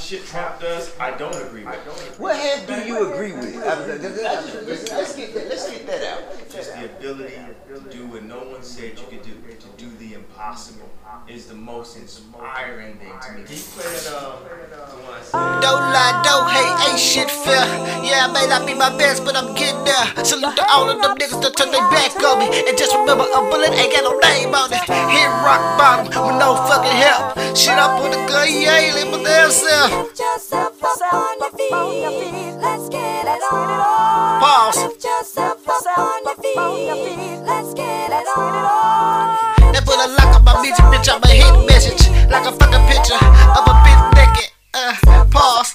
the shit Trump does, I don't agree with. What half do you agree with? I mean, let's, let's get that. Let's get that out. Just the ability to do what no one said you could do, to do the impossible, is the most inspiring thing to me. Keep playing the um, one I said. Don't lie, don't hate, ain't shit fair. Yeah, I may not be my best, but I'm getting there. Salute to all of them niggas that turn their back on me. And just remember, a bullet ain't got no name on it. Hit rock bottom with no fucking help. Shit, I put a gun, you ain't live with damn self. Lift yourself up on your feet. Let's get it on. Pause. Lift yourself up on your feet. Let's get it on. They put a lock on my music, bitch. I'm a hit message. Like a fucking picture of a bitch naked. Uh, pause.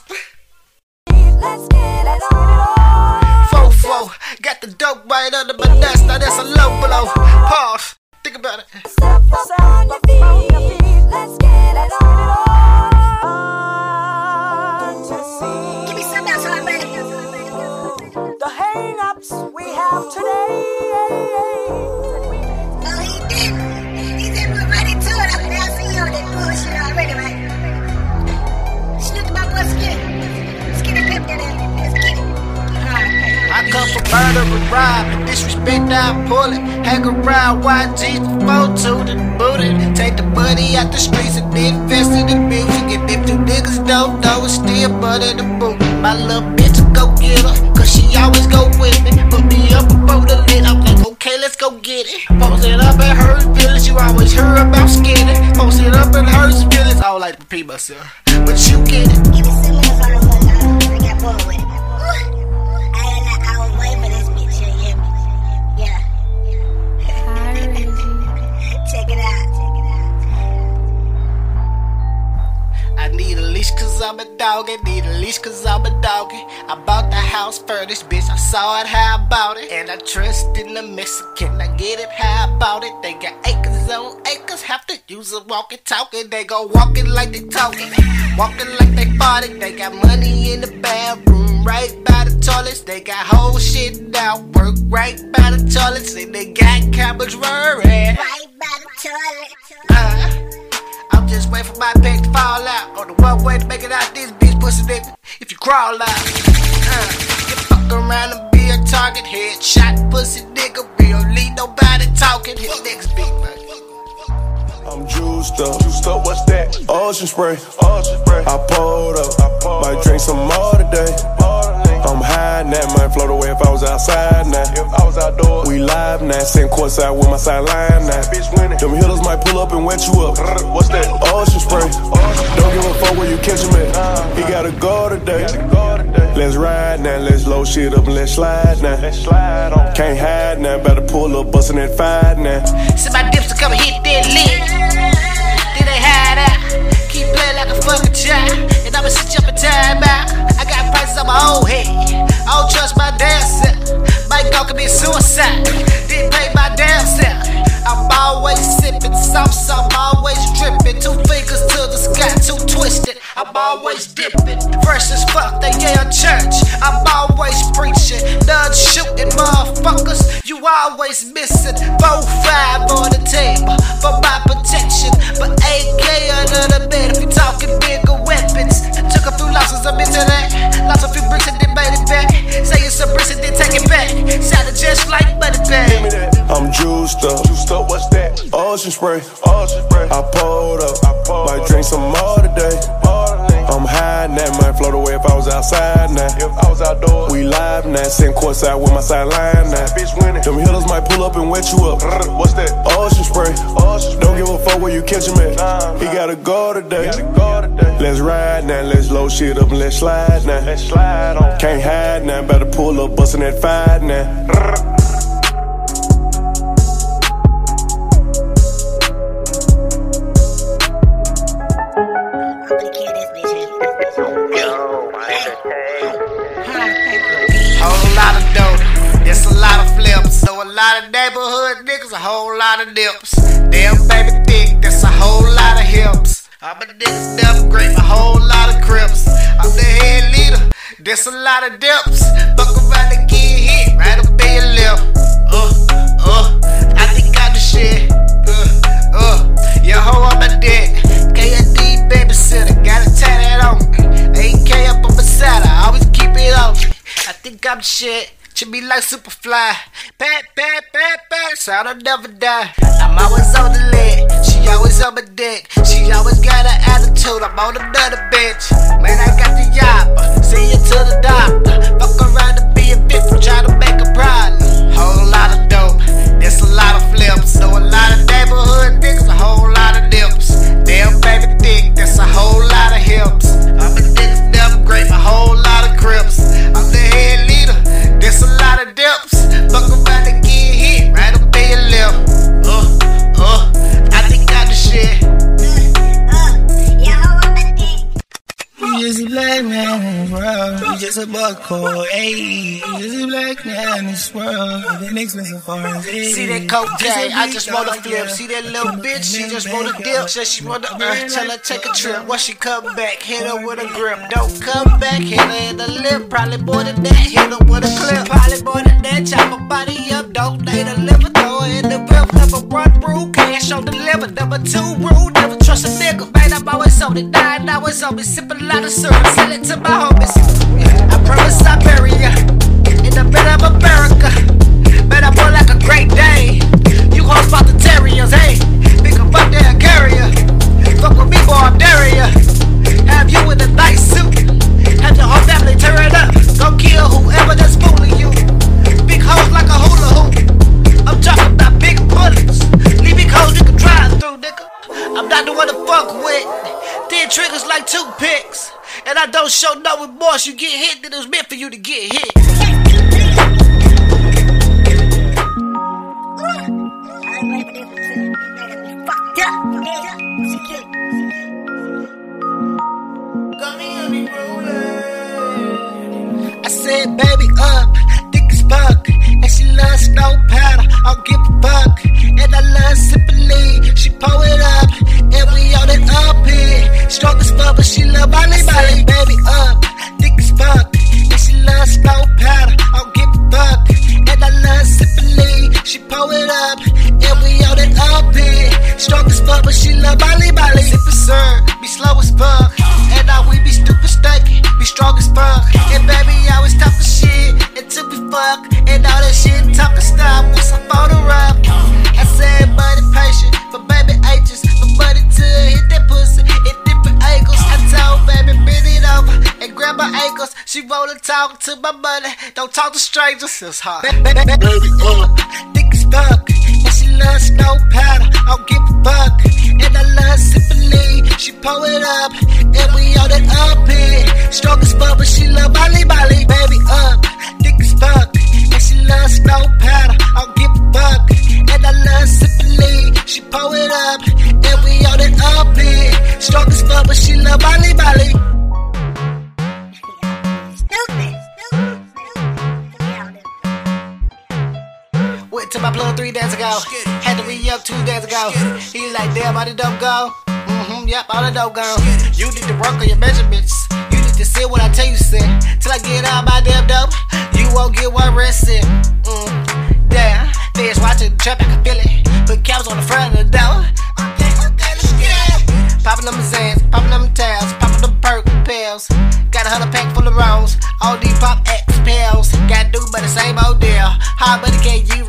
Let's get it on. Fofo. Got the dope right under my nuts. Now that's a low blow. Pause. Think about it. Money out the streets and invest in the music. And if you niggas don't know, it's still butter the boot. My little bitch go get her, cause she always go with me. Put me up above the lid, I'm like, okay, let's go get it. Post it up at her village, you always hear about skinny. It up in her village, I don't like to repeat myself. But you get it. Give me some with it. I'm a dog. Need a leash cause I'm a doggy. I bought the house furnished, bitch. I saw it, how I bought it. And I trust in the Mexican. I get it, how I bought it. They got acres on acres. Have to use a walkie talkie. They go walking like they talking. Walking like they bought it. They got money in the bathroom. Right by the toilets. They got whole shit down. Work right by the toilets. And they got cabbage worried. Right by the toilet. Uh, I'm just waiting for my pack to fall out. On the one way to make it out this bitch pussy nigga. If you crawl out, uh, you fuck around and be a target. Headshot pussy nigga. Real lead nobody talking. Hit next beat, man. I'm juiced up. Juiced up, what's that? Ocean spray. Ocean spray. I pulled up. I pulled Might drink some more today. I'm high now, might float away if I was outside now. If I was outdoors, we live now, sitting courtside with my sideline now. Bitch winning. Them hitters might pull up and wet you up. What's that? Ocean spray. Don't give a fuck where you catch him at. Uh-huh. He gotta go today. Let's ride now, let's load shit up and let's slide now. Let's slide on. Can't hide now, better pull up, bustin' that five now. Send my dips to come hit that lick. Then they hide out. Keep playing like a fucking child. And I'ma sit you up in time out. I prices on my own head. I don't trust my damn self. Might go commit suicide. Didn't pay my damn self. I'm always sipping I'm always dripping. Two fingers to the sky, too twisted. I'm always dipping. Versus fuck, they yeah church. I'm always preaching. None shooting motherfuckers. You always missing. Four five on the table for my protection. But AK under the bed if you talking bigger weapons. Took a few losses, I'm into that. Lost a few bricks and then made it back. Say it's a bricks and then take it back. Sounded just like money bag. I'm juiced up. Juiced up, what's that? Ocean spray. Ocean now, sitting courtside with my sideline now. Bitch winning. Them hitters might pull up and wet you up. What's that? Ocean spray. Ocean Don't give a fuck where you catch him at. He gotta go today. Let's ride now, let's load shit up and let's slide now. Let's slide on. Can't hide now, better pull up, bustin' that five now. lot of neighborhood niggas, a whole lot of nips. Damn baby thick, that's a whole lot of hips. I'm a nigga stuff grape, a whole lot of crips. I'm the head leader, that's a lot of dips. Fuck around and get hit right up in your lip. Uh, uh, I think I'm the shit. Uh, uh, yo hoe on my dick. KD babysitter, gotta tie that on me. AK up on my side, I always keep it on me. I think I'm shit. Should be like Superfly. Pat, pat, pat, pat, sound will never die. I'm always on the lid. She always on my dick. She always got an attitude. I'm on another bitch. Man, I got the yop. Just a black man in the world. You just a buckhole, ayy. You just a black man in this world. Living expensive foreign See that cocaine, I just want to flip. See that little bitch, she just want to dip. Said she want to earth, uh, tell her take a trip. Once she come back, hit her with a grip. Don't come back, hit her in the lip. Probably more than that, hit her with a clip. Probably more than that, chop her body up. Don't lay the liver, throw her in the whip. Number one rule, cash on the liver. Number two rule, never trust a nigga. Man, I'm always on it, nine hours on me. Sipping a lot of syrup, sell it to my homies. I promise ya in the middle of America. I born like a great day. You hoes about the terriers, hey. Pick 'em up there ya. Fuck with me, boy, I'm ya. Have you in a nice suit. Have your whole family tear it up. Go kill whoever that's fooling you. Big hoes like a hula hoop. I'm talking about big bullets. Leave big hoes you can drive through, nigga. I'm not the one to fuck with. Then triggers like toothpicks. And I don't show no remorse. You get hit, then it was meant for you to get hit. I said, baby, up, thick as fuck. And she loves snow powder, I don't give a fuck. And I love sipping lean, she pour it up. She rollin' talk to my money. Don't talk to strangers, it's hard. Baby, up, thick as fuck. And she loves snow powder, I don't give a fuck. And I love sipping lean, she pour it up. And we on it up here. Strong as fuck, but she love Molly Molly. Baby, up, thick as fuck. And she loves snow powder, I don't give a fuck. And I love sipping lean, she pour it up. And we on it up here. Strong as fuck, but she love Molly Molly. Went to my plug three days ago. Had to re up two days ago. He like, damn, all the dope go. Mm-hmm, yep, all the dope gone. You need to work on your measurements. You need to see what I tell you, sit. Till I get all my damn dope, you won't get one rest in. Mm, damn, bitch watching the trap, I can feel it. Put caps on the front of the door. Okay, okay, let's get it. Popping them Zans, popping them tails, popping them perk pills. Got a hundred pack full of rolls, all these pop X pills. Got do but the same old deal. How but can you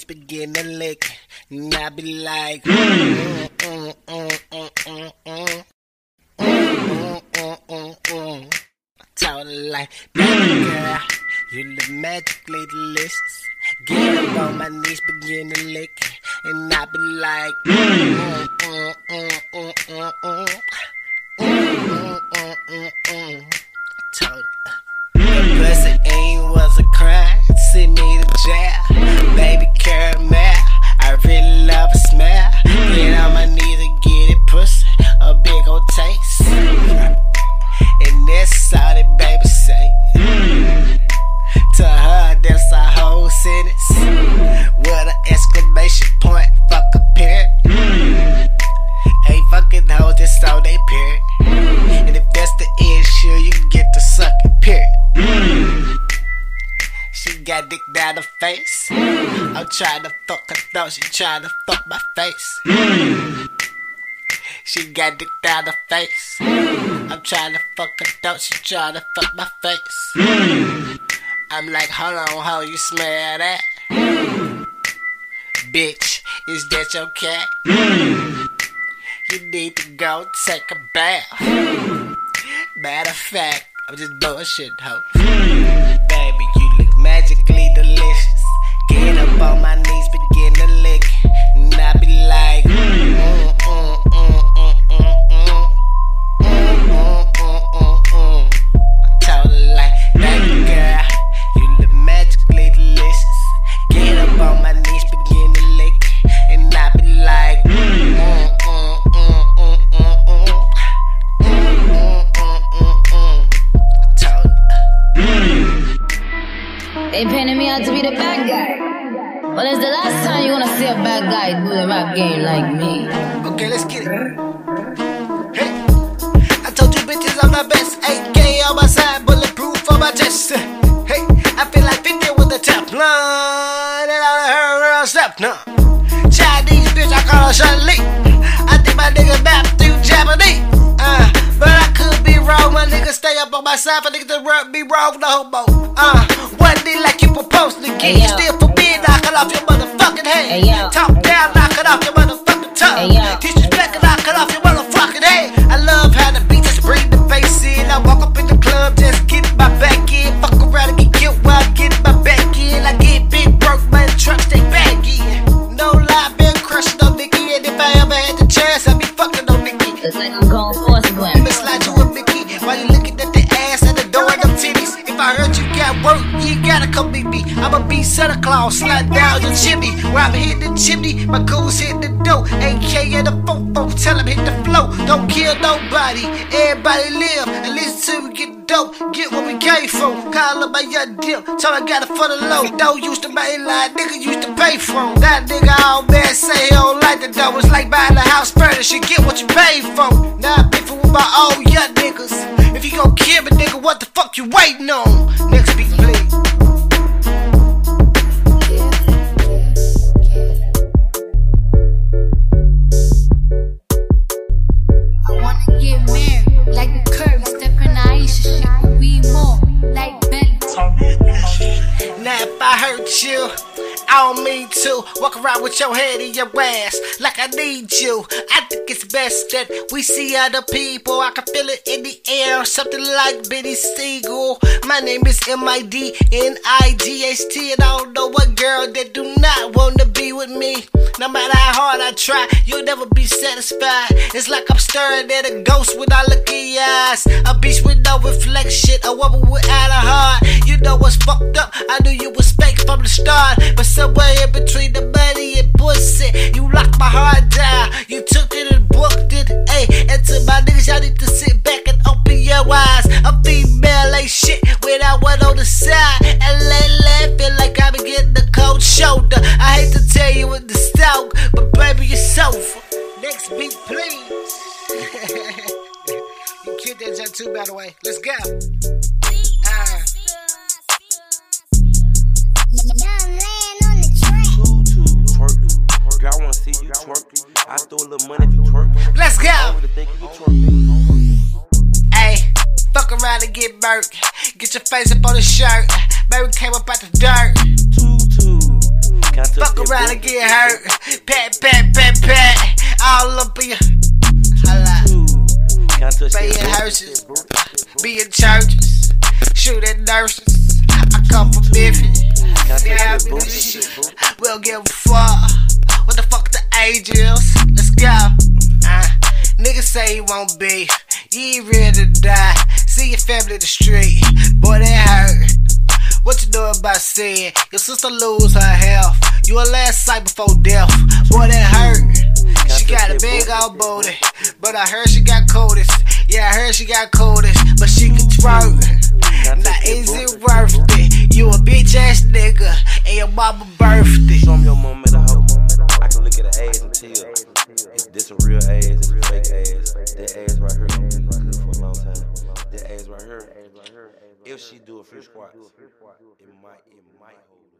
knees, begin to lick. And I be like, mm, mm, mm, mm, mm, mm. Mm, mm, mm, mm. Her like, baby girl, you look magically delicious. Get up on my knees, begin to lick. And I be like, mm, mm, mm, mm, mm, mm. Mm, Trying to fuck her though, she trying to fuck my face. She got dick down the face. I'm trying to fuck her though, she trying to fuck my face. I'm like, hold on, how you smell that? Bitch, is that your cat? You need to go take a bath. Matter of fact, I'm just bullshit, hoe. Baby, On my heard her step now. Chinese bitch, I call her Charlie. I think my nigga rap through Japanese. Uh, but I could be wrong. My nigga stay up on my side. For niggas to rub me wrong, the homo. Uh, one day like you proposed to get. You yo. still forbid, knock it off your motherfucking head. Hey, yo. Talk down, knock it off your motherfucking tongue. Hey, yo. Disrespect and knock it off your motherfucking head. I love how the beat just bring the bass in. I walk up in the club, just get my back in. My goons hit the door. AK at the phone, tell him hit the flow. Don't kill nobody, everybody live. At listen till we get dope, get what we came for. Call up my young dip, tell I got it for the low. Don't used to main line, nigga used to pay for. That nigga all bad say he don't like the dough. It's like buying a house furniture, get what you paid for. Now I'm beefing with my old young niggas. If you gon' kill me, nigga, what the fuck you waiting on? Next beat, please. I hurt you, I don't mean to walk around with your head in your ass like I need you. I think it's best that we see other people. I can feel it in the air, something like Benny Siegel. My name is M I D N I G H T, and I don't know what girl that do not wanna be with me. No matter how hard I try, you'll never be satisfied. It's like I'm staring at a ghost without looking your eyes. A beast with no reflection, a woman without a heart. You know what's fucked up? I knew you was fake from the start, but somewhere in between the money and pussy, you locked my heart down. You took it and booked it, ayy. And to my niggas, y'all need to sit back and open your eyes. A female ain't shit without one on the side. And lately, feel like I've been getting the cold shoulder. I hate to tell you with the stalk, but baby, you're sofa. Next beat, please. you killed that jump too, by the way. Let's go. See you twerk. I throw a little money if you twerk. Let's go. really think you twerk. Hey, fuck around and get burnt. Get your face up on the shirt. Baby came up out the dirt. Tutu. Can I touch Fuck around and get hurt. Pat, pat, pat, pat. All up in your. Holla. Paying hearses. Be in churches. Shoot at nurses. I come from Memphis. Can I touch Yeah, I shit. We'll give a fuck. What the fuck the age is? Let's go. Uh, niggas say he won't be. You ain't ready to die. See your family in the street. Boy, that hurt. What you know about saying your sister lose her health? You a last sight before death. Boy, that hurt. She got a big old booty, but I heard she got coldest. Yeah, I heard she got coldest, but she can twerk. Now is it worth it? You a bitch ass nigga, and your mama birthday. Show she do a few squats, it might it might hold.